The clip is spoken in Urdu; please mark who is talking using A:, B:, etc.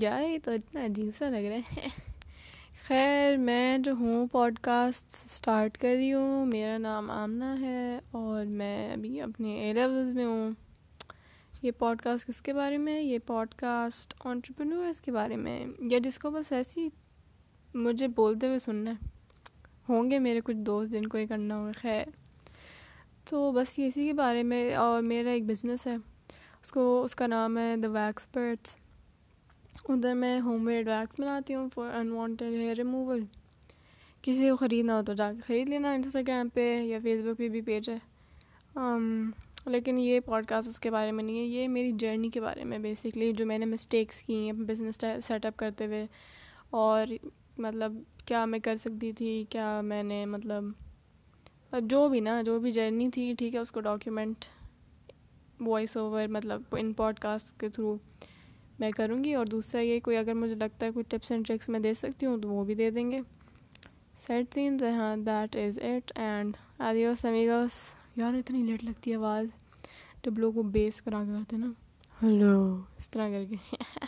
A: یار یہ تو اتنا عجیب سا لگ رہا ہے۔ خیر، میں جو ہوں پوڈ کاسٹ اسٹارٹ کر رہی ہوں۔ میرا نام آمنہ ہے اور میں ابھی اپنے اے لیولز میں ہوں۔ یہ پوڈ کاسٹ کس کے بارے میں؟ یہ پوڈ کاسٹ آنٹرپرینورس کے بارے میں۔ یا جس کو بس ایسی مجھے بولتے ہوئے سننا ہے۔ ہوں گے میرے کچھ دوست جن کو یہ کرنا ہوگا۔ خیر۔ تو بس یہ اسی کے بارے میں اور میرا ایک بزنس ہے۔ اس کو، اس کا نام ہے دا ویکس برڈس ادھر میں ہوم میڈ ویکس بناتی ہوں فار انوانٹیڈ ہیئر ریموول کسی کو خریدنا ہو تو جا کے خرید لینا انسٹاگرام پہ یا فیس بک پہ بھی پیج ہے۔ لیکن یہ پوڈ کاسٹ اس کے بارے میں نہیں ہے، یہ میری جرنی کے بارے میں بیسکلی جو میں نے مسٹیکس کی ہیں بزنس سیٹ اپ کرتے ہوئے۔ اور مطلب کیا میں کر سکتی تھی، کیا میں نے مطلب جو بھی نا، جو بھی جرنی تھی، ٹھیک ہے، اس کو ڈاکیومنٹ وائس اوور مطلب ان پوڈ کاسٹ کے تھرو میں کروں گی اور دوسرا یہ کوئی اگر مجھے لگتا ہے کوئی ٹپس اینڈ ٹرکس میں دے سکتی ہوں تو وہ بھی دے دیں گے۔ سیٹ سینز ہاں دیٹ از اٹ اینڈ آدیوس امیگوس یار اتنی لیٹ لگتی ہے آواز۔ جب لوگ وہ بیس کرا کے کرتے نا۔ ہلو اس طرح کر کے۔